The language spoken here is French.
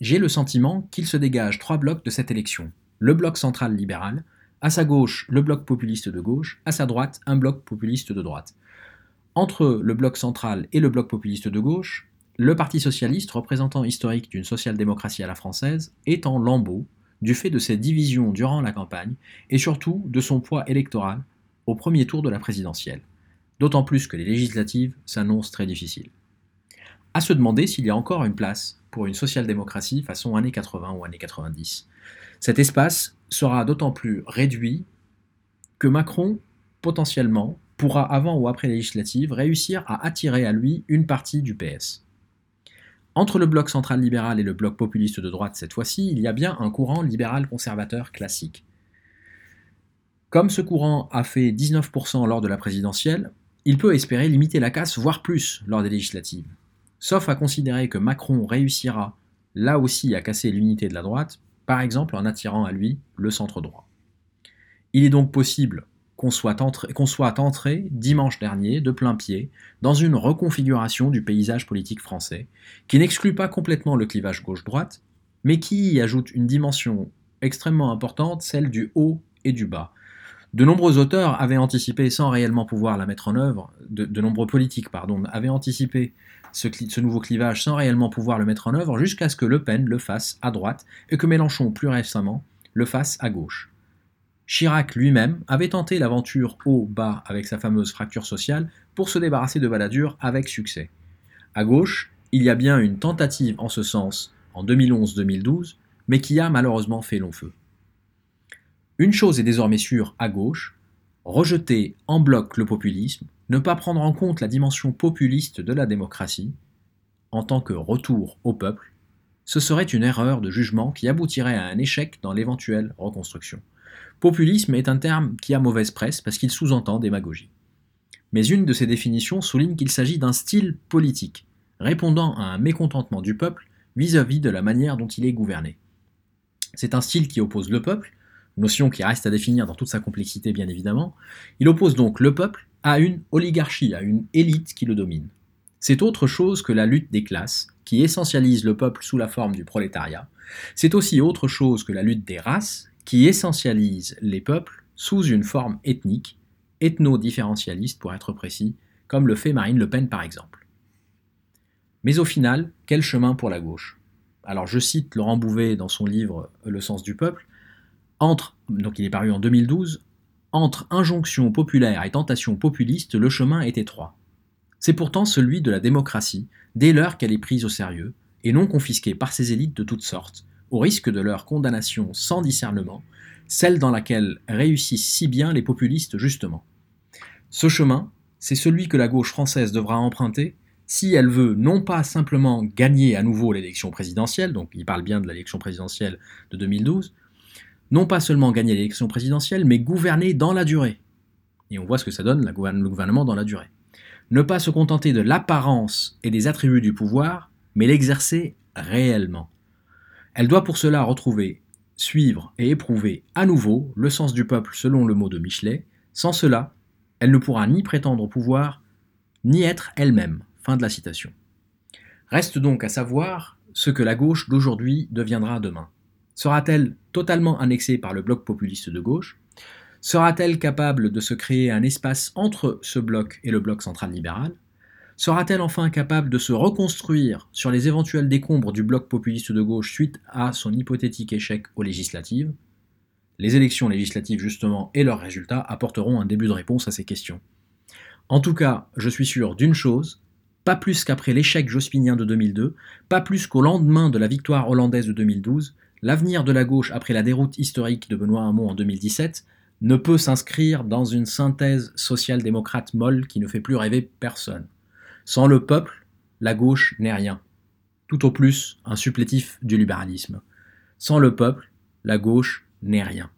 j'ai le sentiment qu'il se dégage trois blocs de cette élection. Le bloc central libéral, à sa gauche le bloc populiste de gauche, à sa droite un bloc populiste de droite. Entre le bloc central et le bloc populiste de gauche, le Parti socialiste, représentant historique d'une social-démocratie à la française, est en lambeaux du fait de ses divisions durant la campagne et surtout de son poids électoral au premier tour de la présidentielle, d'autant plus que les législatives s'annoncent très difficiles. À se demander s'il y a encore une place pour une social-démocratie façon années 80 ou années 90. Cet espace sera d'autant plus réduit que Macron, potentiellement, pourra avant ou après les législatives réussir à attirer à lui une partie du PS. Entre le bloc central libéral et le bloc populiste de droite cette fois-ci, il y a bien un courant libéral conservateur classique. Comme ce courant a fait 19% lors de la présidentielle, il peut espérer limiter la casse, voire plus, lors des législatives. Sauf à considérer que Macron réussira, là aussi, à casser l'unité de la droite, par exemple en attirant à lui le centre droit. Il est donc possible qu'on soit, entré, dimanche dernier de plein pied dans une reconfiguration du paysage politique français, qui n'exclut pas complètement le clivage gauche-droite, mais qui y ajoute une dimension extrêmement importante, celle du haut et du bas. De nombreux auteurs avaient anticipé, sans réellement pouvoir la mettre en œuvre, de, nombreux politiques, pardon, avaient anticipé ce, ce, nouveau clivage sans réellement pouvoir le mettre en œuvre, jusqu'à ce que Le Pen le fasse à droite et que Mélenchon, plus récemment, le fasse à gauche. Chirac lui-même avait tenté l'aventure haut-bas avec sa fameuse fracture sociale pour se débarrasser de Balladur avec succès. À gauche, il y a bien une tentative en ce sens en 2011-2012, mais qui a malheureusement fait long feu. Une chose est désormais sûre à gauche, rejeter en bloc le populisme, ne pas prendre en compte la dimension populiste de la démocratie, en tant que retour au peuple, ce serait une erreur de jugement qui aboutirait à un échec dans l'éventuelle reconstruction. Populisme est un terme qui a mauvaise presse parce qu'il sous-entend démagogie. Mais une de ses définitions souligne qu'il s'agit d'un style politique, répondant à un mécontentement du peuple vis-à-vis de la manière dont il est gouverné. C'est un style qui oppose le peuple, notion qui reste à définir dans toute sa complexité bien évidemment, il oppose donc le peuple à une oligarchie, à une élite qui le domine. C'est autre chose que la lutte des classes, qui essentialise le peuple sous la forme du prolétariat. C'est aussi autre chose que la lutte des races, qui essentialise les peuples sous une forme ethnique, ethno-différentialiste pour être précis, comme le fait Marine Le Pen par exemple. Mais au final, quel chemin pour la gauche? Alors je cite Laurent Bouvet dans son livre Le sens du peuple, entre, donc il est paru en 2012, entre injonction populaire et tentation populiste, le chemin est étroit. C'est pourtant celui de la démocratie, dès lors qu'elle est prise au sérieux, et non confisquée par ses élites de toutes sortes, au risque de leur condamnation sans discernement, celle dans laquelle réussissent si bien les populistes justement. Ce chemin, c'est celui que la gauche française devra emprunter si elle veut non pas simplement gagner à nouveau l'élection présidentielle, donc il parle bien de l'élection présidentielle de 2012, non pas seulement gagner l'élection présidentielle, mais gouverner dans la durée. Et on voit ce que ça donne, le gouvernement dans la durée. Ne pas se contenter de l'apparence et des attributs du pouvoir, mais l'exercer réellement. Elle doit pour cela retrouver, suivre et éprouver à nouveau le sens du peuple selon le mot de Michelet. Sans cela, elle ne pourra ni prétendre au pouvoir, ni être elle-même. Fin de la citation. Reste donc à savoir ce que la gauche d'aujourd'hui deviendra demain. Sera-t-elle totalement annexée par le bloc populiste de gauche? Sera-t-elle capable de se créer un espace entre ce bloc et le bloc central libéral? Sera-t-elle enfin capable de se reconstruire sur les éventuels décombres du bloc populiste de gauche suite à son hypothétique échec aux législatives? Les élections législatives, justement, et leurs résultats apporteront un début de réponse à ces questions. En tout cas, je suis sûr d'une chose, pas plus qu'après l'échec jospinien de 2002, pas plus qu'au lendemain de la victoire hollandaise de 2012, l'avenir de la gauche après la déroute historique de Benoît Hamon en 2017 ne peut s'inscrire dans une synthèse social-démocrate molle qui ne fait plus rêver personne. Sans le peuple, la gauche n'est rien. Tout au plus un supplétif du libéralisme. Sans le peuple, la gauche n'est rien.